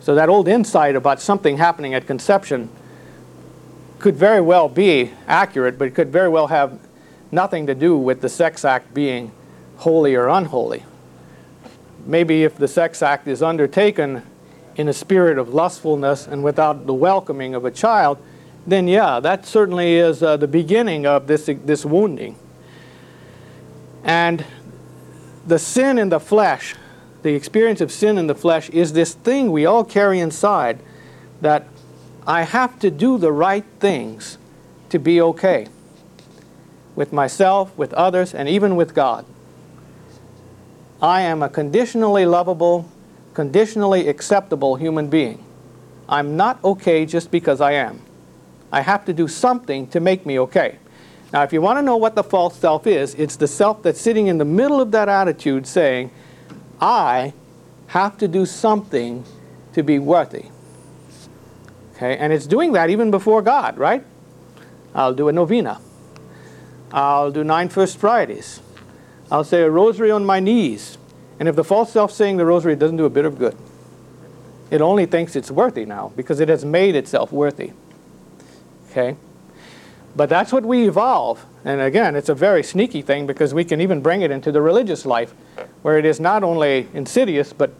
So that old insight about something happening at conception could very well be accurate, but it could very well have nothing to do with the sex act being holy or unholy. Maybe if the sex act is undertaken in a spirit of lustfulness and without the welcoming of a child, then yeah, that certainly is uh, the beginning of this, this wounding. And the sin in the flesh, the experience of sin in the flesh, is this thing we all carry inside that I have to do the right things to be okay with myself, with others, and even with God. I am a conditionally lovable, conditionally acceptable human being. I'm not okay just because I am. I have to do something to make me okay. Now, if you want to know what the false self is, it's the self that's sitting in the middle of that attitude saying, I have to do something to be worthy. Okay, and it's doing that even before God, right? I'll do a novena. I'll do nine First Fridays. I'll say a rosary on my knees. And if the false self saying the rosary doesn't do a bit of good, it only thinks it's worthy now because it has made itself worthy. Okay? But that's what we evolve. And again, it's a very sneaky thing because we can even bring it into the religious life where it is not only insidious but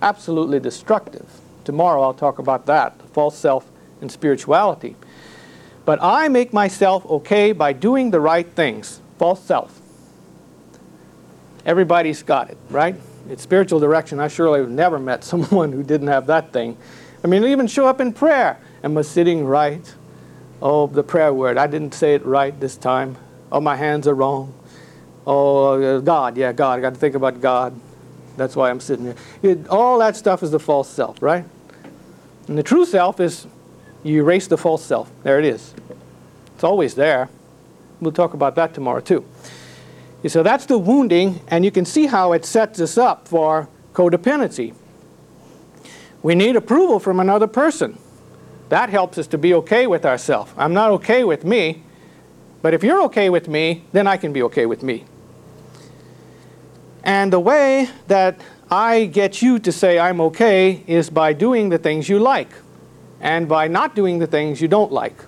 absolutely destructive. Tomorrow I'll talk about that false self and spirituality. But I make myself okay by doing the right things. False self. Everybody's got it, right? It's spiritual direction. I surely have never met someone who didn't have that thing. I mean, even show up in prayer. Am I sitting right? Oh, the prayer word. I didn't say it right this time. Oh, my hands are wrong. Oh, uh, God. Yeah, God. I got to think about God. That's why I'm sitting here. It, all that stuff is the false self, right? And the true self is you erase the false self. There it is. It's always there. We'll talk about that tomorrow too. So that's the wounding, and you can see how it sets us up for codependency. We need approval from another person. That helps us to be okay with ourselves. I'm not okay with me, but if you're okay with me, then I can be okay with me. And the way that I get you to say I'm okay is by doing the things you like and by not doing the things you don't like.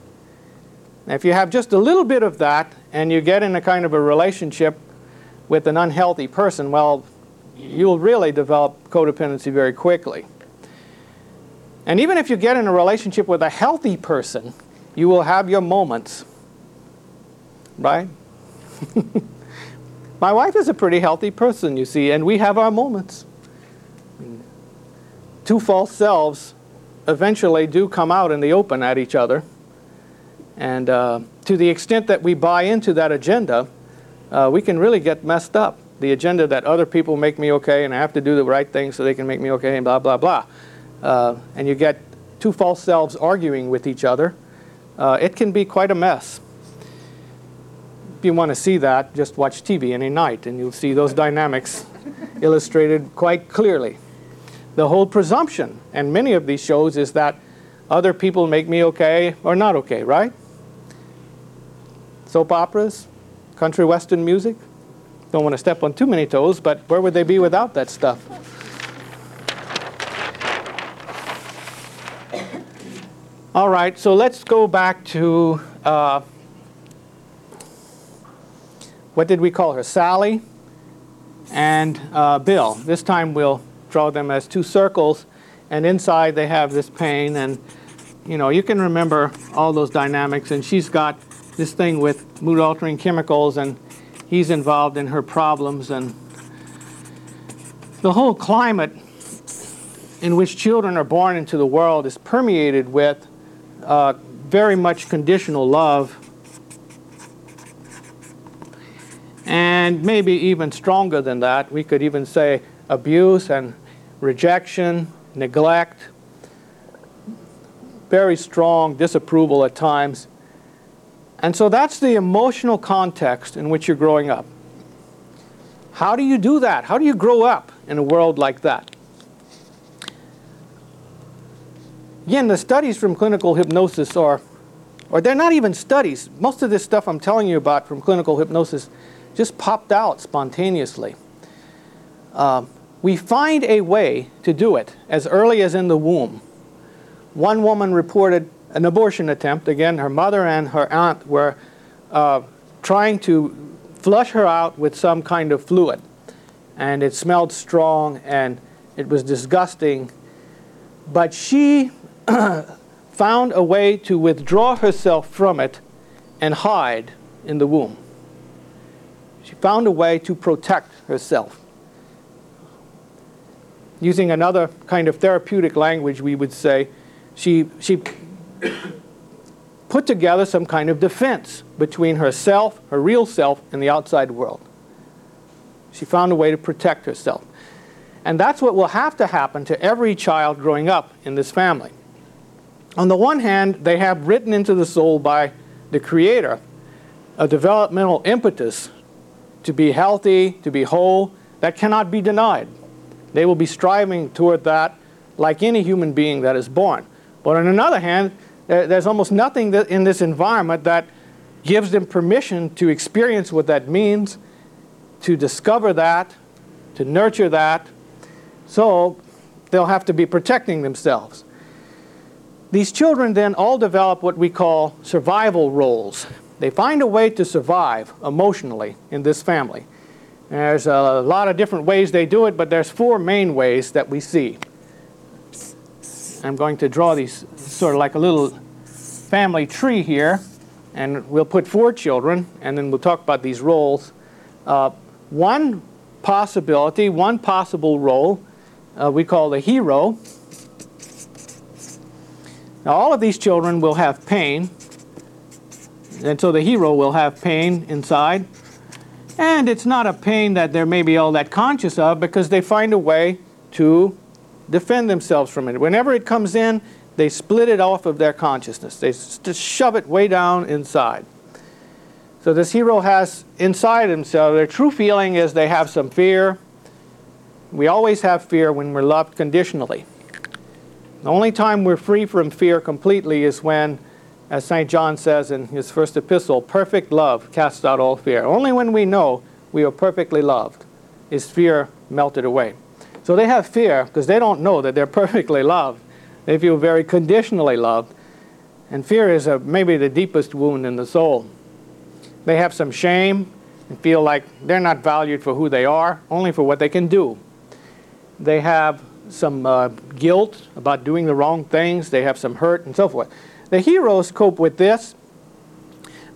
If you have just a little bit of that and you get in a kind of a relationship with an unhealthy person, well, you'll really develop codependency very quickly. And even if you get in a relationship with a healthy person, you will have your moments, right? My wife is a pretty healthy person, you see, and we have our moments. Two false selves eventually do come out in the open at each other. And uh, to the extent that we buy into that agenda, uh, we can really get messed up. The agenda that other people make me okay and I have to do the right thing so they can make me okay and blah, blah, blah. Uh, and you get two false selves arguing with each other. Uh, it can be quite a mess. If you want to see that, just watch TV any night and you'll see those dynamics illustrated quite clearly the whole presumption, and many of these shows, is that other people make me okay or not okay, right? Soap operas, country western music. Don't want to step on too many toes, but where would they be without that stuff? All right, so let's go back to uh, what did we call her? Sally and uh, Bill. This time we'll draw them as two circles, and inside they have this pain, and you know, you can remember all those dynamics, and she's got this thing with mood altering chemicals, and he's involved in her problems, and the whole climate in which children are born into the world is permeated with uh, very much conditional love and maybe even stronger than that. We could even say abuse and rejection, neglect, very strong disapproval at times. And so that's the emotional context in which you're growing up. How do you do that? How do you grow up in a world like that? Again, the studies from clinical hypnosis are, or they're not even studies. Most of this stuff I'm telling you about from clinical hypnosis just popped out spontaneously. Uh, we find a way to do it as early as in the womb. One woman reported an abortion attempt. Again, her mother and her aunt were uh, trying to flush her out with some kind of fluid. And it smelled strong and it was disgusting. But she found a way to withdraw herself from it and hide in the womb. She found a way to protect herself. Using another kind of therapeutic language, we would say, she, she put together some kind of defense between herself, her real self, and the outside world. She found a way to protect herself. And that's what will have to happen to every child growing up in this family. On the one hand, they have written into the soul by the Creator a developmental impetus to be healthy, to be whole, that cannot be denied. They will be striving toward that like any human being that is born. But on another hand, there's almost nothing in this environment that gives them permission to experience what that means, to discover that, to nurture that. So they'll have to be protecting themselves. These children then all develop what we call survival roles. They find a way to survive emotionally in this family. There's a lot of different ways they do it, but there's four main ways that we see. I'm going to draw these sort of like a little family tree here, and we'll put four children, and then we'll talk about these roles. Uh, one possibility, one possible role, uh, we call the hero. Now, all of these children will have pain, and so the hero will have pain inside. And it's not a pain that they're maybe all that conscious of because they find a way to defend themselves from it. Whenever it comes in, they split it off of their consciousness. They just shove it way down inside. So this hero has inside himself, their true feeling is they have some fear. We always have fear when we're loved conditionally. The only time we're free from fear completely is when, as St. John says in his first epistle, perfect love casts out all fear. Only when we know we are perfectly loved is fear melted away. So they have fear because they don't know that they're perfectly loved. They feel very conditionally loved. And fear is a, maybe the deepest wound in the soul. They have some shame and feel like they're not valued for who they are, only for what they can do. They have some uh, guilt about doing the wrong things. They have some hurt and so forth. The heroes cope with this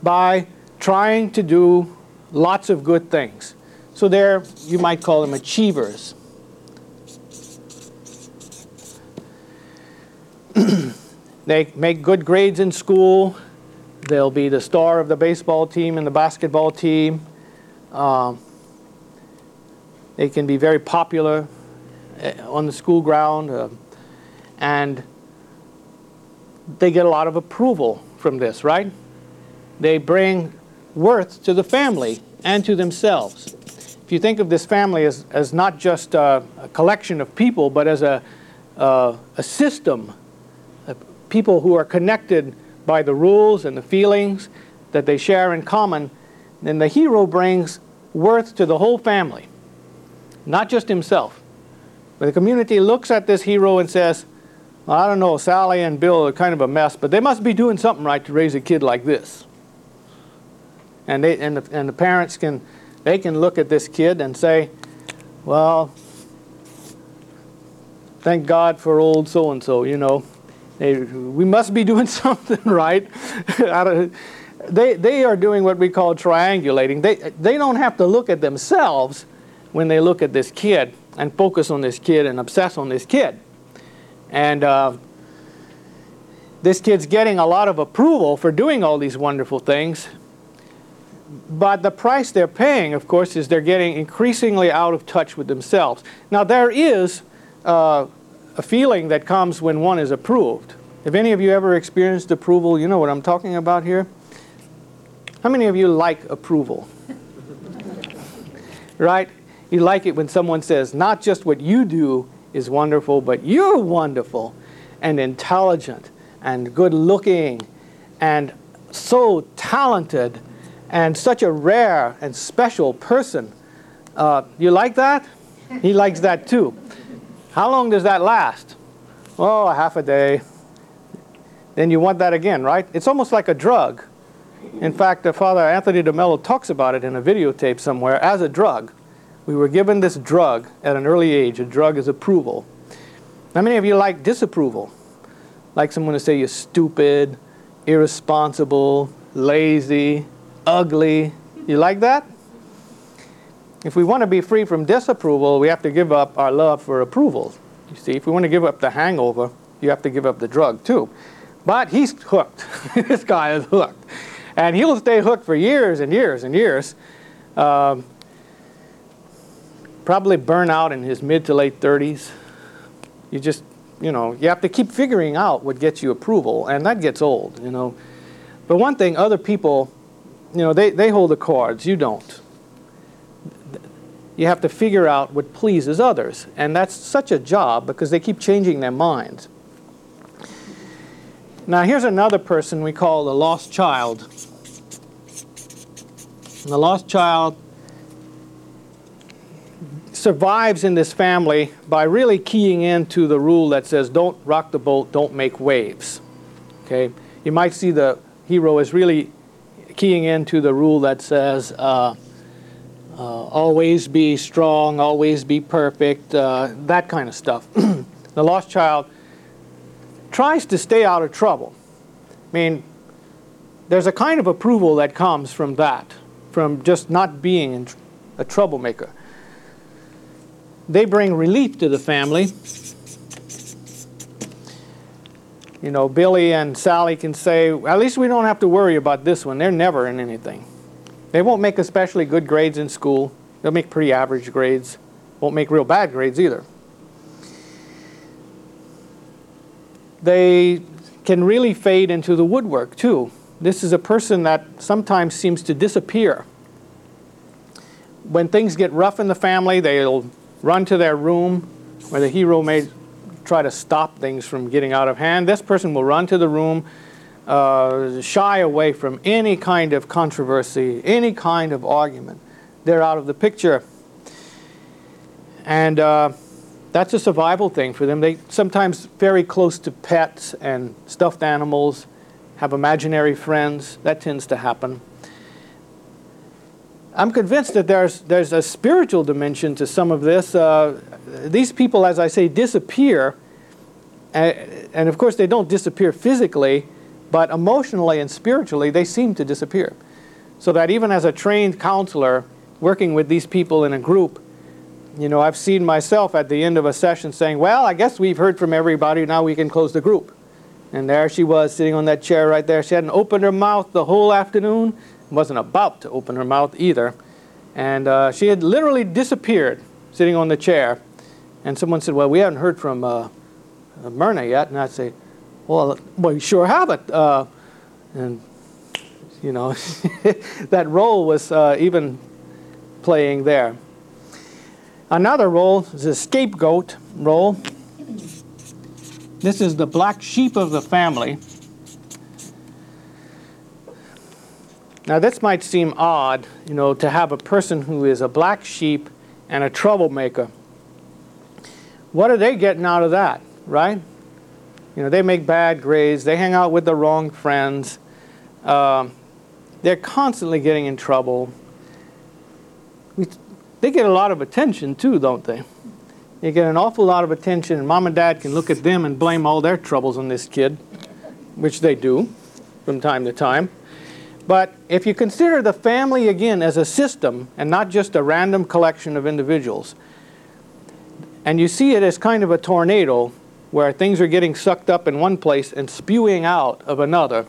by trying to do lots of good things. So they're, you might call them achievers. they make good grades in school. They'll be the star of the baseball team and the basketball team. Um, they can be very popular eh, on the school ground. Uh, and they get a lot of approval from this, right? They bring worth to the family and to themselves. If you think of this family as, as not just a, a collection of people, but as a, uh, a system people who are connected by the rules and the feelings that they share in common, then the hero brings worth to the whole family, not just himself. But the community looks at this hero and says, I don't know, Sally and Bill are kind of a mess, but they must be doing something right to raise a kid like this. And, they, and, the, and the parents can, they can look at this kid and say, well, thank God for old so-and-so, you know. They, we must be doing something right. they, they are doing what we call triangulating. They, they don't have to look at themselves when they look at this kid and focus on this kid and obsess on this kid. And uh, this kid's getting a lot of approval for doing all these wonderful things. But the price they're paying, of course, is they're getting increasingly out of touch with themselves. Now, there is uh, a feeling that comes when one is approved. Have any of you ever experienced approval? You know what I'm talking about here? How many of you like approval? right? You like it when someone says, not just what you do is wonderful, but you're wonderful and intelligent and good looking and so talented and such a rare and special person. Uh, you like that? He likes that too. How long does that last? Oh, a half a day. Then you want that again, right? It's almost like a drug. In fact, uh, Father Anthony DeMello talks about it in a videotape somewhere as a drug. We were given this drug at an early age. A drug is approval. How many of you like disapproval? Like someone to say you're stupid, irresponsible, lazy, ugly. You like that? If we want to be free from disapproval, we have to give up our love for approval. You see, if we want to give up the hangover, you have to give up the drug too. But he's hooked. this guy is hooked. And he'll stay hooked for years and years and years. Um, probably burn out in his mid to late 30s. You just, you know, you have to keep figuring out what gets you approval, and that gets old, you know. But one thing, other people, you know, they, they hold the cards, you don't. You have to figure out what pleases others, and that's such a job because they keep changing their minds. Now, here's another person we call the lost child. And the lost child survives in this family by really keying into the rule that says don't rock the boat, don't make waves. Okay? You might see the hero is really keying into the rule that says uh, uh, always be strong, always be perfect, uh, that kind of stuff. the lost child tries to stay out of trouble. I mean, there's a kind of approval that comes from that, from just not being a troublemaker. They bring relief to the family. You know, Billy and Sally can say, at least we don't have to worry about this one. They're never in anything. They won't make especially good grades in school. They'll make pretty average grades. Won't make real bad grades either. they can really fade into the woodwork too. This is a person that sometimes seems to disappear. When things get rough in the family, they'll run to their room where the hero may try to stop things from getting out of hand. This person will run to the room, uh, shy away from any kind of controversy, any kind of argument. They're out of the picture. And uh, that's a survival thing for them. They sometimes very close to pets and stuffed animals, have imaginary friends. That tends to happen. I'm convinced that there's there's a spiritual dimension to some of this. Uh, these people, as I say, disappear, and, and of course they don't disappear physically, but emotionally and spiritually they seem to disappear. So that even as a trained counselor working with these people in a group, you know, I've seen myself at the end of a session saying, well, I guess we've heard from everybody, now we can close the group. And there she was sitting on that chair right there. She hadn't opened her mouth the whole afternoon, wasn't about to open her mouth either. And uh, she had literally disappeared sitting on the chair. And someone said, well, we haven't heard from uh, Myrna yet. And I'd say, well, well, you sure haven't. Uh, and, you know, that role was uh, even playing there. Another role is the scapegoat role. This is the black sheep of the family. Now, this might seem odd, you know, to have a person who is a black sheep and a troublemaker. What are they getting out of that, right? You know, they make bad grades, they hang out with the wrong friends, uh, they're constantly getting in trouble. We they get a lot of attention too, don't they? They get an awful lot of attention, and mom and dad can look at them and blame all their troubles on this kid, which they do from time to time. But if you consider the family again as a system and not just a random collection of individuals, and you see it as kind of a tornado where things are getting sucked up in one place and spewing out of another,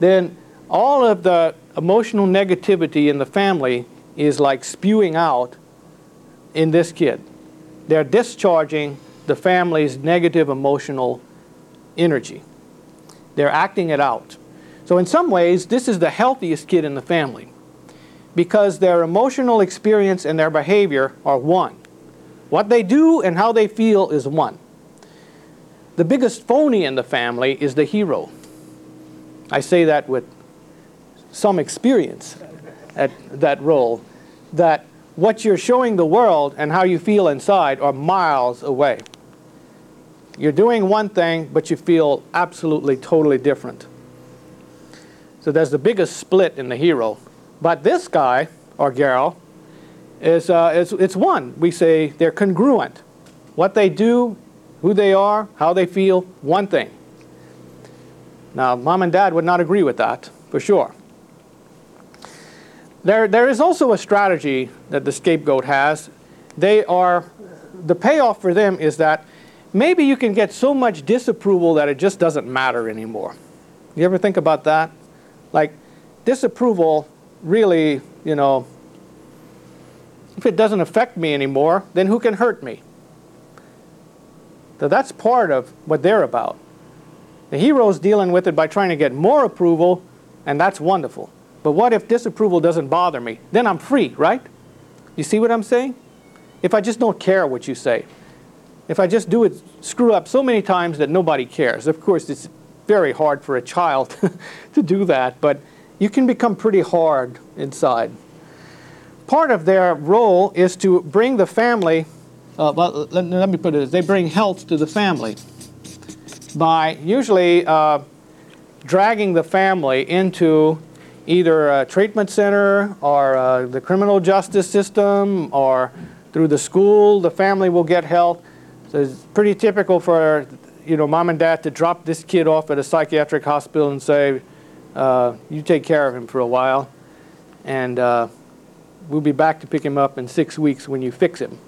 then all of the emotional negativity in the family is like spewing out in this kid. They're discharging the family's negative emotional energy. They're acting it out. So, in some ways, this is the healthiest kid in the family because their emotional experience and their behavior are one. What they do and how they feel is one. The biggest phony in the family is the hero. I say that with some experience at that role, that what you're showing the world and how you feel inside are miles away. You're doing one thing, but you feel absolutely, totally different. So there's the biggest split in the hero. But this guy, or gal, is, uh, it's, it's one. We say they're congruent. What they do, who they are, how they feel, one thing. Now, mom and dad would not agree with that, for sure. There, there is also a strategy that the scapegoat has. They are, the payoff for them is that maybe you can get so much disapproval that it just doesn't matter anymore. You ever think about that? Like, disapproval really, you know, if it doesn't affect me anymore, then who can hurt me? So that's part of what they're about. The hero's dealing with it by trying to get more approval, and that's wonderful. But what if disapproval doesn't bother me? Then I'm free, right? You see what I'm saying? If I just don't care what you say. If I just do it, screw up so many times that nobody cares. Of course, it's very hard for a child to do that, but you can become pretty hard inside. Part of their role is to bring the family, uh, well, let, let, me put it, this they bring health to the family by usually uh, dragging the family into either a treatment center or uh, the criminal justice system or through the school, the family will get help. So it's pretty typical for you know mom and dad to drop this kid off at a psychiatric hospital and say, uh, "You take care of him for a while, and uh, we'll be back to pick him up in six weeks when you fix him."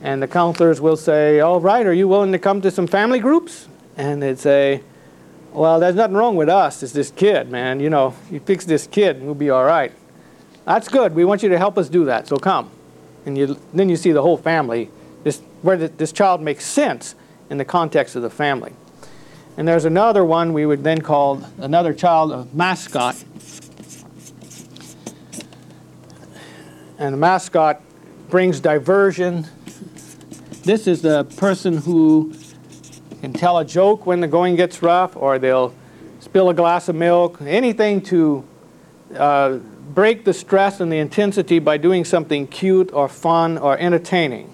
And the counselors will say, "All right, are you willing to come to some family groups?" And they'd say, well, there's nothing wrong with us. It's this kid, man. You know, you fix this kid and we'll be all right. That's good. We want you to help us do that, so come. And you, then you see the whole family, this, where the, this child makes sense in the context of the family. And there's another one we would then call another child a mascot. And the mascot brings diversion. This is the person who can tell a joke when the going gets rough, or they'll spill a glass of milk, anything to uh, break the stress and the intensity by doing something cute or fun or entertaining.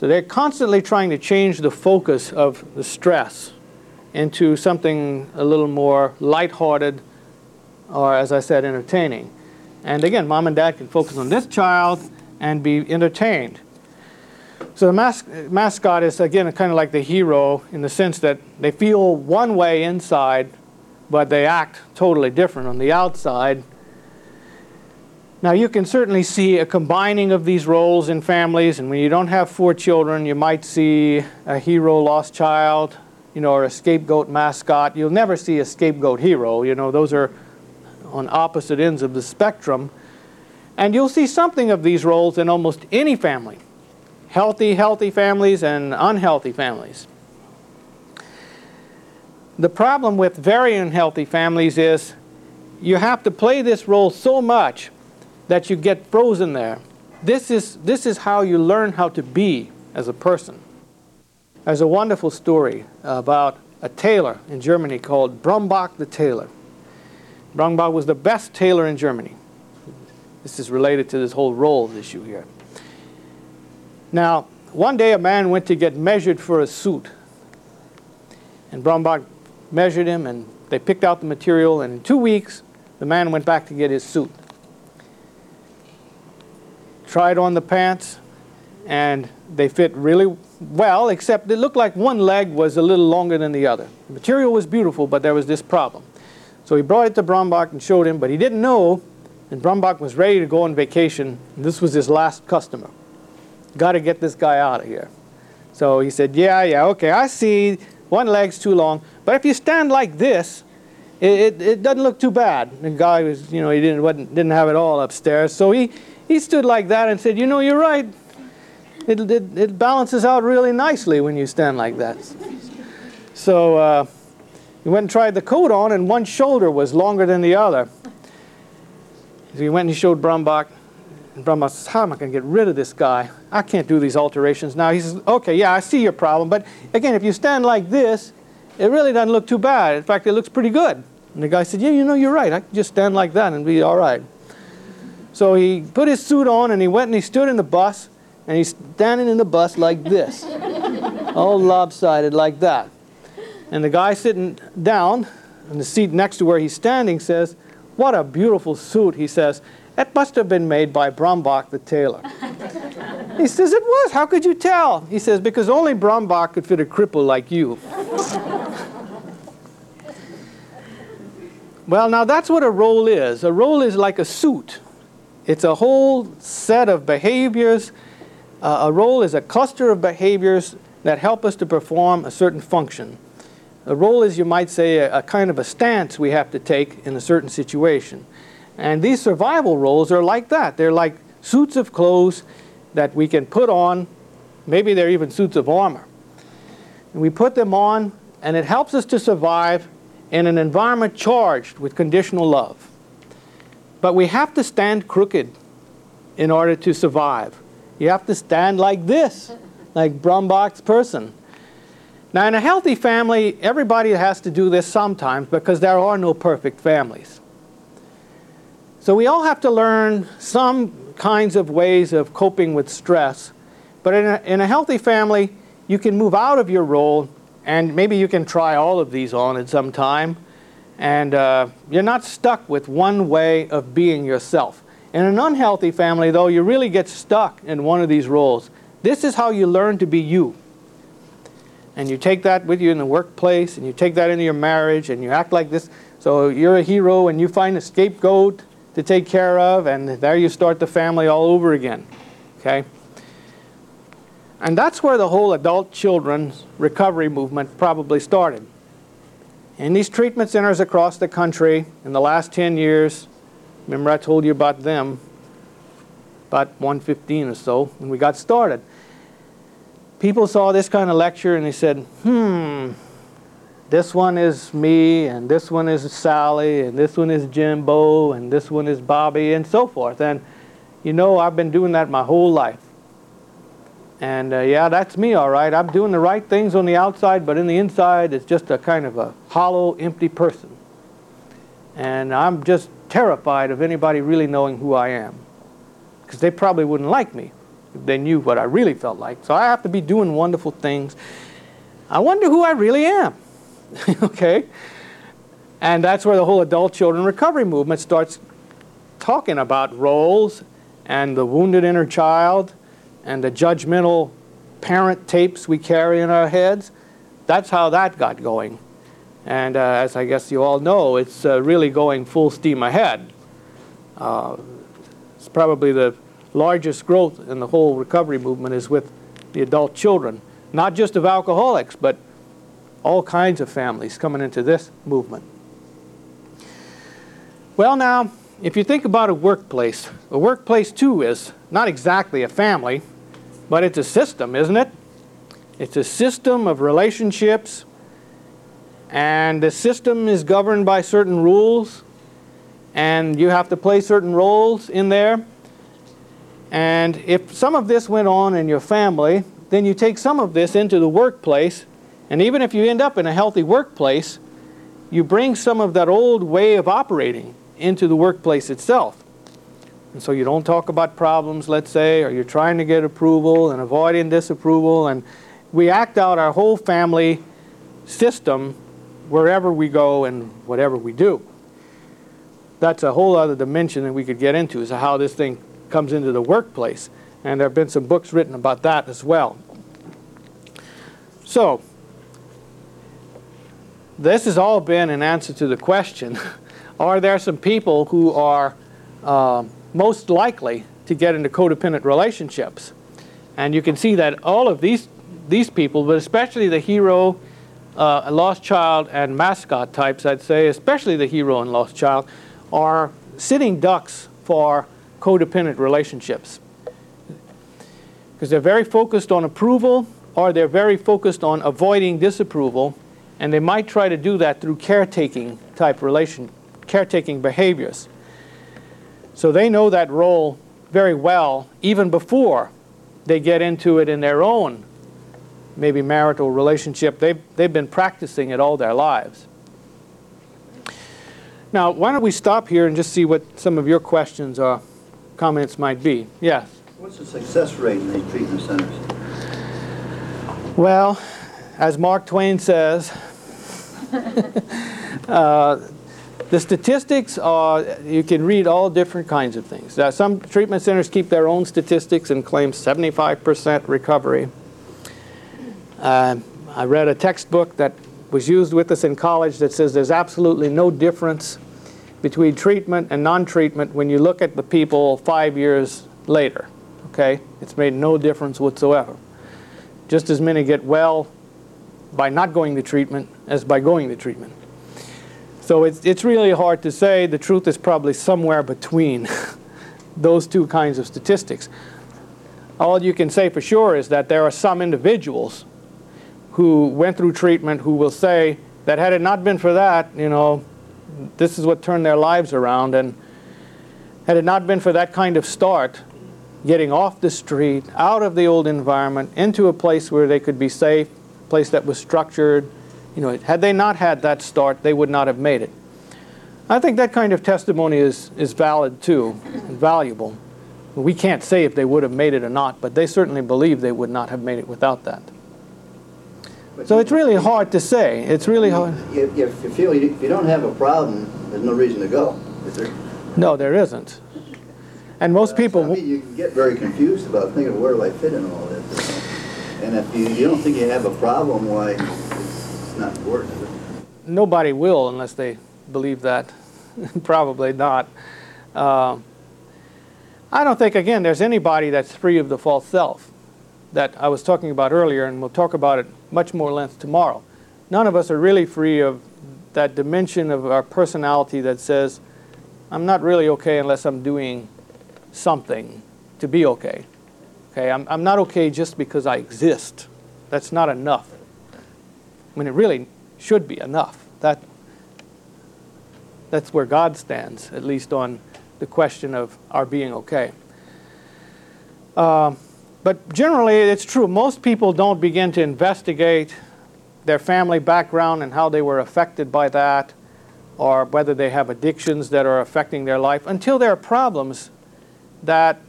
So they're constantly trying to change the focus of the stress into something a little more lighthearted or, as I said, entertaining. And again, mom and dad can focus on this child and be entertained. So the mas mascot is, again, kind of like the hero in the sense that they feel one way inside, but they act totally different on the outside. Now, you can certainly see a combining of these roles in families, and when you don't have four children, you might see a hero lost child, you know, or a scapegoat mascot. You'll never see a scapegoat hero. You know, those are on opposite ends of the spectrum. And you'll see something of these roles in almost any family healthy, healthy families and unhealthy families. The problem with very unhealthy families is you have to play this role so much that you get frozen there. This is, this is how you learn how to be as a person. There's a wonderful story about a tailor in Germany called Brombach the tailor. Brombach was the best tailor in Germany. This is related to this whole roles issue here. Now, one day a man went to get measured for a suit. And Brombach measured him, and they picked out the material, and in two weeks, the man went back to get his suit. Tried on the pants, and they fit really well, except it looked like one leg was a little longer than the other. The material was beautiful, but there was this problem. So he brought it to Brombach and showed him, but he didn't know, and Brombach was ready to go on vacation, this was his last customer. Got to get this guy out of here. So he said, yeah, yeah, okay, I see one leg's too long, but if you stand like this, it, it, it doesn't look too bad. The guy was, you know, he didn't, wasn't, didn't have it all upstairs. So he, he stood like that and said, you know, you're right. It, it, it balances out really nicely when you stand like that. So uh, he went and tried the coat on, and one shoulder was longer than the other. So he went and he showed Brombach. And Brombach says, how am I going to get rid of this guy? I can't do these alterations now. He says, okay, yeah, I see your problem. But again, if you stand like this, it really doesn't look too bad. In fact, it looks pretty good. And the guy said, yeah, you know, you're right. I can just stand like that and be all right. So he put his suit on and he went and he stood in the bus and he's standing in the bus like this, all lopsided like that. And the guy sitting down in the seat next to where he's standing says, What a beautiful suit, he says. It must have been made by Brombach the tailor. he says, It was. How could you tell? He says, Because only Brombach could fit a cripple like you. well, now that's what a role is. A role is like a suit, it's a whole set of behaviors. Uh, a role is a cluster of behaviors that help us to perform a certain function. A role is, you might say, a, a, kind of a stance we have to take in a certain situation. And these survival roles are like that. They're like suits of clothes that we can put on. Maybe they're even suits of armor. And we put them on, and it helps us to survive in an environment charged with conditional love. But we have to stand crooked in order to survive. You have to stand like this, like Brombach's person. Now, in a healthy family, everybody has to do this sometimes because there are no perfect families. So we all have to learn some kinds of ways of coping with stress. But in a, in a healthy family, you can move out of your role, and maybe you can try all of these on at some time. And uh, you're not stuck with one way of being yourself. In an unhealthy family, though, you really get stuck in one of these roles. This is how you learn to be you and you take that with you in the workplace, and you take that into your marriage, and you act like this. So you're a hero, and you find a scapegoat to take care of, and there you start the family all over again. Okay? And that's where the whole adult children's recovery movement probably started. In these treatment centers across the country in the last 10 years, remember I told you about them, about 115 or so when we got started people saw this kind of lecture and they said, hmm, this one is me, and this one is Sally, and this one is Jimbo, and this one is Bobby, and so forth. And you know, I've been doing that my whole life. And uh, yeah, that's me, all right. I'm doing the right things on the outside, but in the inside, it's just a kind of a hollow, empty person. And I'm just terrified of anybody really knowing who I am. Because they probably wouldn't like me if they knew what I really felt like. So I have to be doing wonderful things. I wonder who I really am. okay? And that's where the whole adult children recovery movement starts talking about roles and the wounded inner child and the judgmental parent tapes we carry in our heads. That's how that got going. And uh, as I guess you all know, it's uh, really going full steam ahead. Uh, it's probably the largest growth in the whole recovery movement is with the adult children, not just of alcoholics, but all kinds of families coming into this movement. Well, now, if you think about a workplace, a workplace too is not exactly a family, but it's a system, isn't it? It's a system of relationships, and the system is governed by certain rules, and you have to play certain roles in there. And if some of this went on in your family, then you take some of this into the workplace. And even if you end up in a healthy workplace, you bring some of that old way of operating into the workplace itself. And so you don't talk about problems, let's say, or you're trying to get approval and avoiding disapproval. And we act out our whole family system wherever we go and whatever we do. That's a whole other dimension that we could get into, is how this thing comes into the workplace. And there have been some books written about that as well. So, this has all been an answer to the question Are there some people who are uh, most likely to get into codependent relationships? And you can see that all of these, these people, but especially the hero, uh, lost child, and mascot types, I'd say, especially the hero and lost child, are sitting ducks for codependent relationships. Because they're very focused on approval or they're very focused on avoiding disapproval, and they might try to do that through caretaking type relation, caretaking behaviors. So they know that role very well even before they get into it in their own maybe marital relationship. They've, they've been practicing it all their lives. Now, why don't we stop here and just see what some of your questions or comments might be. Yes? What's the success rate in these treatment centers? Well, as Mark Twain says, uh, the statistics are, you can read all different kinds of things. Uh, some treatment centers keep their own statistics and claim 75% recovery. Uh, I read a textbook that was used with us in college that says there's absolutely no difference between treatment and non-treatment when you look at the people five years later. Okay? It's made no difference whatsoever. Just as many get well by not going to treatment as by going to treatment. So it's, it's really hard to say. The truth is probably somewhere between those two kinds of statistics. All you can say for sure is that there are some individuals who went through treatment who will say that had it not been for that, you know, this is what turned their lives around. And had it not been for that kind of start, getting off the street, out of the old environment, into a place where they could be safe, a place that was structured, you know, had they not had that start, they would not have made it. I think that kind of testimony is, is valid too, and valuable. We can't say if they would have made it or not, but they certainly believe they would not have made it without that. So it's really hard to say. It's really hard. If, if you feel you, if you don't have a problem, there's no reason to go. Is there? No, there isn't. And most people. I mean, you can get very confused about thinking, where do I fit in all this? And if you, you don't think you have a problem, why not important? Nobody will unless they believe that. Probably not. Uh, I don't think, again, there's anybody that's free of the false self that I was talking about earlier, and we'll talk about it much more length tomorrow. None of us are really free of that dimension of our personality that says, I'm not really okay unless I'm doing something to be okay. Okay, I'm, I'm not okay just because I exist. That's not enough. Mean, it really should be enough. That, that's where God stands, at least on the question of our being okay. Uh, but generally, it's true. Most people don't begin to investigate their family background and how they were affected by that, or whether they have addictions that are affecting their life, until there are problems that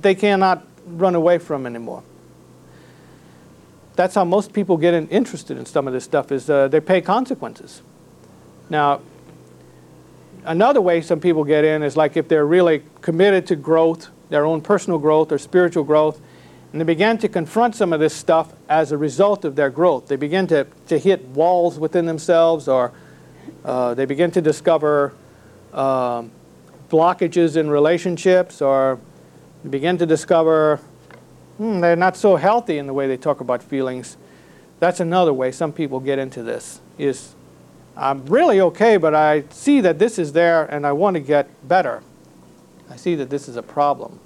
they cannot run away from anymore. That's how most people get in, interested in some of this stuff is uh, they pay consequences. Now, another way some people get in is like if they're really committed to growth, their own personal growth or spiritual growth, and they began to confront some of this stuff as a result of their growth. They begin to, to hit walls within themselves or uh, they begin to discover um, blockages in relationships or begin to discover hmm, they're not so healthy in the way they talk about feelings. That's another way some people get into this is I'm really okay, but I see that this is there and I want to get better. I see that this is a problem.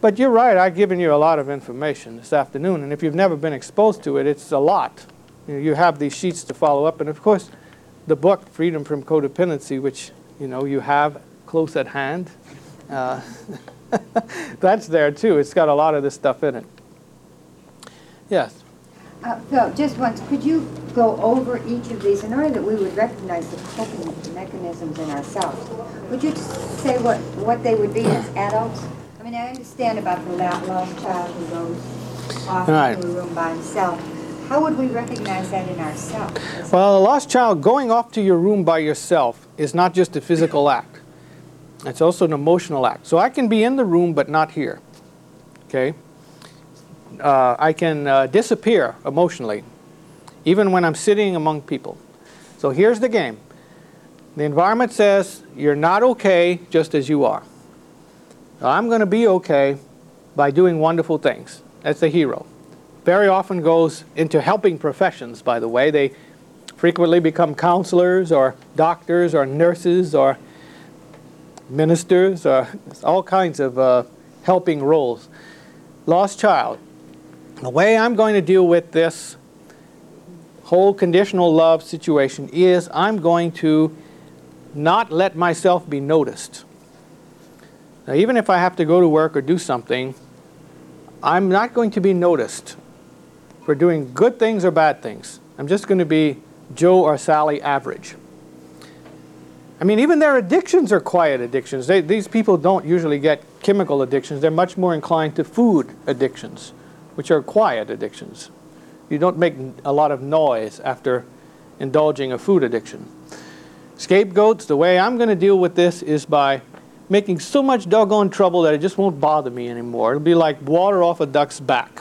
But you're right, I've given you a lot of information this afternoon, and if you've never been exposed to it, it's a lot. You, know, you have these sheets to follow up, and of course, the book, Freedom from Codependency, which you know you have close at hand, uh, that's there too. It's got a lot of this stuff in it. Yes? Uh, Phil, just once, could you go over each of these in order that we would recognize the coping mechanisms in ourselves? Would you say what, what they would be as adults? I mean, I understand about the lost child who goes off Right. into a room by himself. How would we recognize that in ourselves? Well, a lost child going off to your room by yourself is not just a physical act. It's also an emotional act. So I can be in the room but not here. Okay? Uh, I can uh, disappear emotionally, even when I'm sitting among people. So here's the game. The environment says you're not okay just as you are. I'm going to be okay by doing wonderful things. That's the hero. Very often goes into helping professions, by the way. They frequently become counselors or doctors or nurses or ministers or all kinds of uh, helping roles. Lost child. The way I'm going to deal with this whole conditional love situation is I'm going to not let myself be noticed. Now, even if I have to go to work or do something, I'm not going to be noticed for doing good things or bad things. I'm just going to be Joe or Sally average. I mean, even their addictions are quiet addictions. They, these people don't usually get chemical addictions. They're much more inclined to food addictions, which are quiet addictions. You don't make a lot of noise after indulging a food addiction. Scapegoats, the way I'm going to deal with this is by making so much doggone trouble that it just won't bother me anymore. It'll be like water off a duck's back.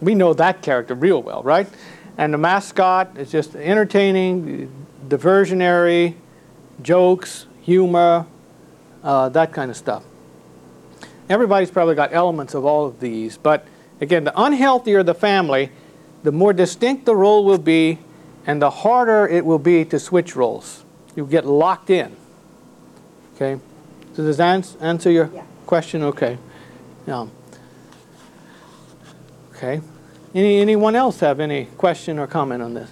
We know that character real well, right? And the mascot is just entertaining, diversionary, jokes, humor, uh, that kind of stuff. Everybody's probably got elements of all of these, but again, the unhealthier the family, the more distinct the role will be, and the harder it will be to switch roles. You get locked in. Okay? So does that ans- answer your Yeah. question? Okay. Yeah. Okay. Any, anyone else have any question or comment on this?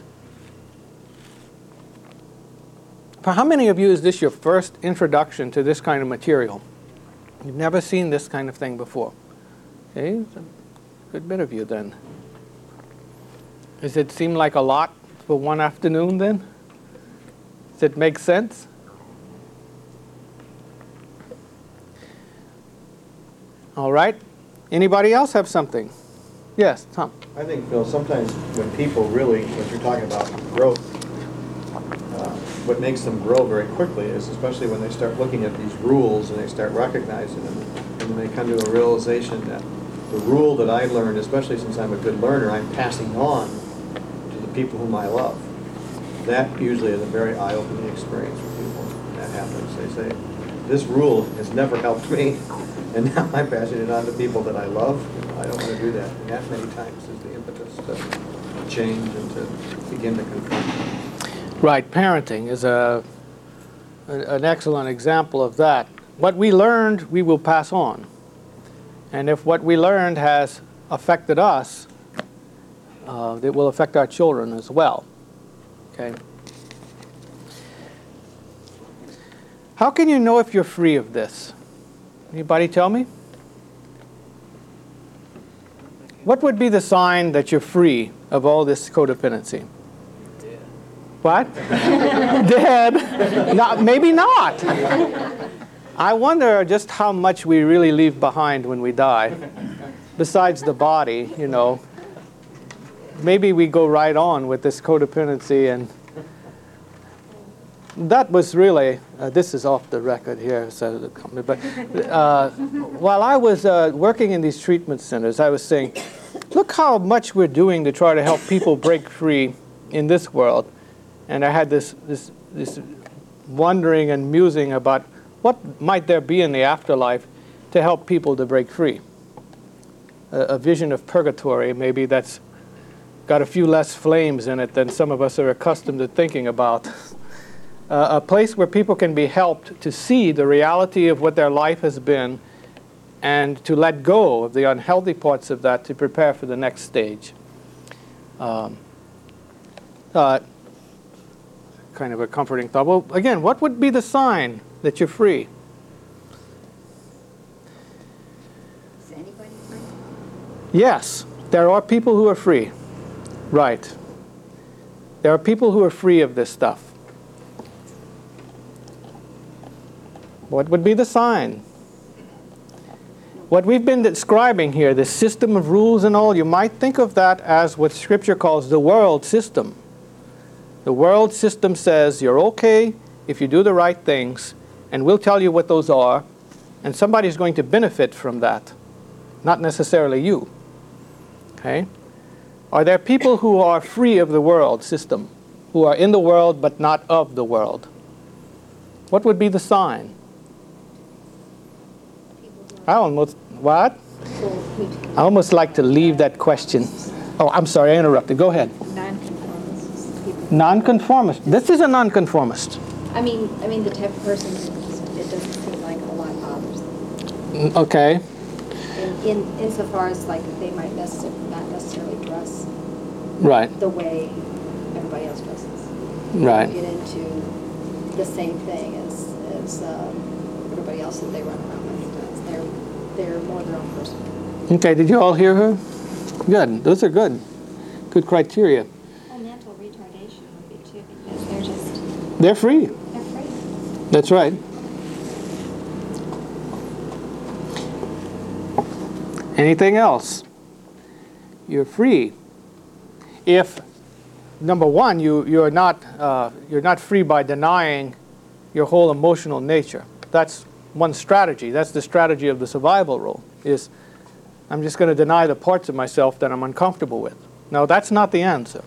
For how many of you is this your first introduction to this kind of material? You've never seen this kind of thing before. Okay, a good bit of you then. Does it seem like a lot for one afternoon then? Does it make sense? All right. Anybody else have something? Yes, Tom. I think, Phil, sometimes when people really, what you're talking about, growth, what makes them grow very quickly is especially when they start looking at these rules and they start recognizing them, and then they come to a realization that the rule that I learned, especially since I'm a good learner, I'm passing on to the people whom I love. That usually is a very eye-opening experience for people. when That happens. They say, this rule has never helped me, and now I'm passing it on to people that I love. I don't want to do that. And that many times is the impetus to change and to begin to confront. Right, parenting is a, an excellent example of that. What we learned, we will pass on. And if what we learned has affected us, uh, it will affect our children as well. Okay? How can you know if you're free of this? Anybody tell me? What would be the sign that you're free of all this codependency? What? Dead? Not, maybe not. I wonder just how much we really leave behind when we die. Besides the body, you know. Maybe we go right on with this codependency and that was really, uh, this is off the record here, so, but uh, while I was uh, working in these treatment centers, I was saying, look how much we're doing to try to help people break free in this world. And I had this, this, this wondering and musing about what might there be in the afterlife to help people to break free. A, a vision of purgatory, maybe that's got a few less flames in it than some of us are accustomed to thinking about. Uh, a place where people can be helped to see the reality of what their life has been and to let go of the unhealthy parts of that to prepare for the next stage. Um, uh, kind of a comforting thought. Well, again, what would be the sign that you're free? Is anybody free? Yes, there are people who are free. Right. There are people who are free of this stuff. What would be the sign? What we've been describing here, this system of rules and all, you might think of that as what Scripture calls the world system. The world system says you're okay if you do the right things, and we'll tell you what those are, and somebody's going to benefit from that, not necessarily you. Okay? Are there people who are free of the world system, who are in the world but not of the world? What would be the sign? I almost, what? I almost like to leave that question. Oh, I'm sorry, I interrupted. Go ahead. Nonconformist. This is a nonconformist. I mean, I mean the type of person who it doesn't seem like a lot bothers them. Mm, Okay. In, in insofar as like they might necessarily, not necessarily dress Right. the way everybody else dresses. Right. Get into the same thing as, as um, everybody else that they run around with does. They're, they're more their own person. Okay, did you all hear her? Good. Those are good. Good criteria. Well, mental retardation would be too, because they're free. That's right. Anything else? You're free. If, number one, you, you're, not, uh, you're not free by denying your whole emotional nature. That's one strategy. That's the strategy of the survival role, is I'm just going to deny the parts of myself that I'm uncomfortable with. No, that's not the answer.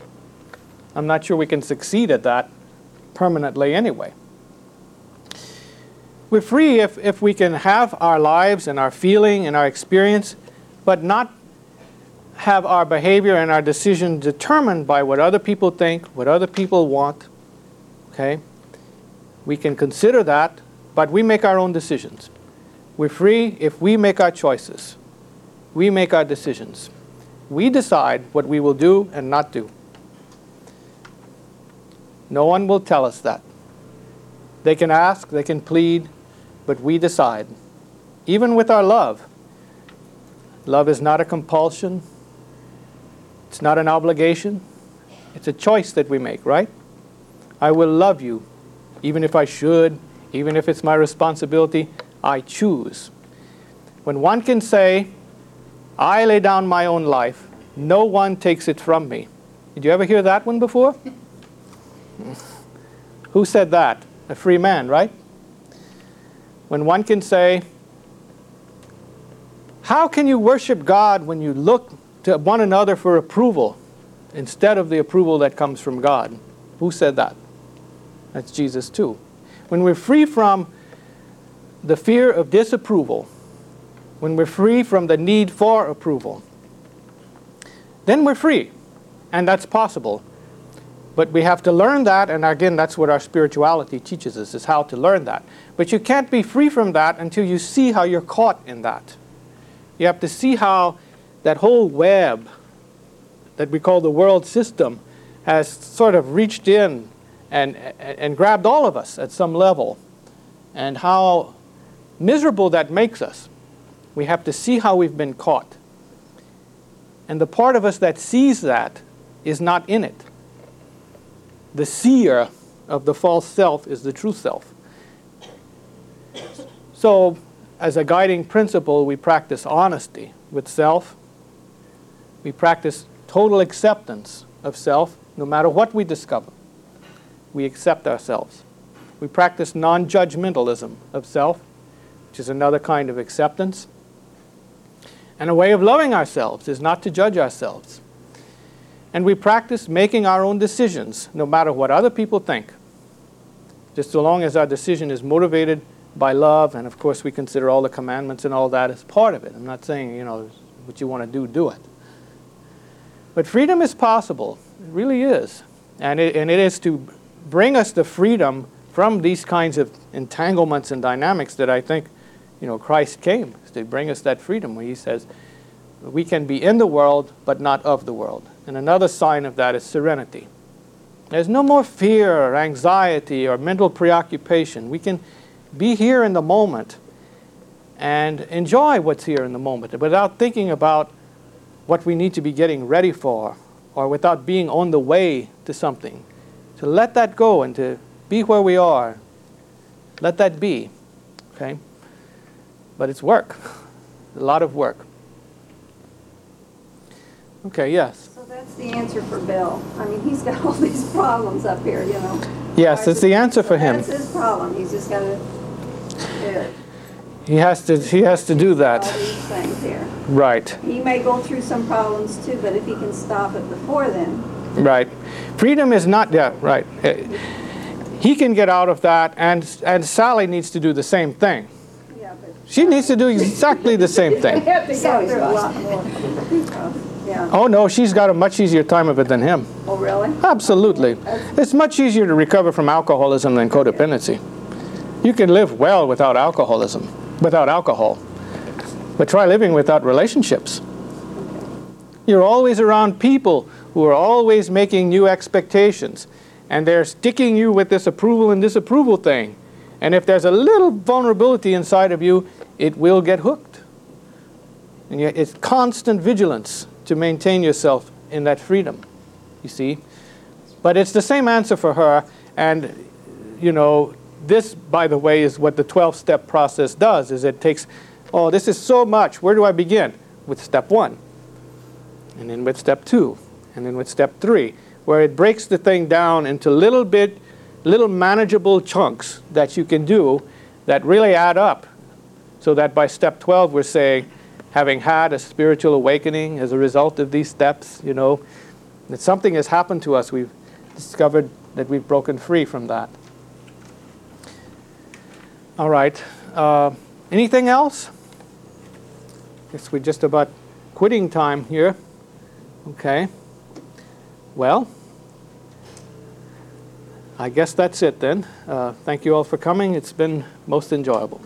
I'm not sure we can succeed at that permanently anyway. We're free if, if we can have our lives and our feeling and our experience, but not have our behavior and our decision determined by what other people think, what other people want. Okay? We can consider that, but we make our own decisions. We're free if we make our choices. We make our decisions. We decide what we will do and not do. No one will tell us that. They can ask, they can plead, but we decide. Even with our love. Love is not a compulsion, it's not an obligation, it's a choice that we make, right? I will love you, even if I should, even if it's my responsibility, I choose. When one can say, I lay down my own life, no one takes it from me. Did you ever hear that one before? Who said that? A free man, right? When one can say, How can you worship God when you look to one another for approval instead of the approval that comes from God? Who said that? That's Jesus, too. When we're free from the fear of disapproval, when we're free from the need for approval, then we're free. And that's possible. But we have to learn that, and again, that's what our spirituality teaches us, is how to learn that. But you can't be free from that until you see how you're caught in that. You have to see how that whole web that we call the world system has sort of reached in and, and grabbed all of us at some level, and how miserable that makes us. We have to see how we've been caught. And the part of us that sees that is not in it. The seer of the false self is the true self. So, as a guiding principle, we practice honesty with self. We practice total acceptance of self, no matter what we discover. We accept ourselves. We practice non judgmentalism of self, which is another kind of acceptance. And a way of loving ourselves is not to judge ourselves. And we practice making our own decisions, no matter what other people think. Just so long as our decision is motivated by love, and of course we consider all the commandments and all that as part of it. I'm not saying, you know, what you want to do, do it. But freedom is possible. It really is. And it, and it is to bring us the freedom from these kinds of entanglements and dynamics that I think, you know, Christ came to bring us that freedom where he says, we can be in the world, but not of the world. And another sign of that is serenity. There's no more fear or anxiety or mental preoccupation. We can be here in the moment and enjoy what's here in the moment without thinking about what we need to be getting ready for or without being on the way to something. To let that go and to be where we are. Let that be. Okay? But it's work. A lot of work. Okay, yes. So that's the answer for Bill. I mean, he's got all these problems up here, you know. Yes, it's the answer for him. That's his problem. He's just got to do it. He has to he has to do All that. these things here. Right. He may go through some problems too, but if he can stop it before then, Right. Freedom is not yeah, right. Uh, He can get out of that and and Sally needs to do the same thing. yeah, but. She needs to do exactly the same We thing. have to go through a lot more. Yeah. Oh no, she's got a much easier time of it than him. Oh, really? Absolutely. It's much easier to recover from alcoholism than codependency. You can live well without alcoholism, without alcohol. But try living without relationships. You're always around people who are always making new expectations, and they're sticking you with this approval and disapproval thing. And if there's a little vulnerability inside of you, it will get hooked. And yet it's constant vigilance to maintain yourself in that freedom, you see. But it's the same answer for her, and you know, this, by the way, is what the 12-step process does, is it takes, oh, this is so much, where do I begin? With step one, and then with step two, and then with step three, where it breaks the thing down into little bit, little manageable chunks that you can do that really add up. So that by step 12, we're saying, having had a spiritual awakening as a result of these steps, you know, that something has happened to us. We've discovered that we've broken free from that. All right. Uh, anything else? Guess we're just about quitting time here. Okay. Well, I guess that's it then. Uh, thank you all for coming. It's been most enjoyable.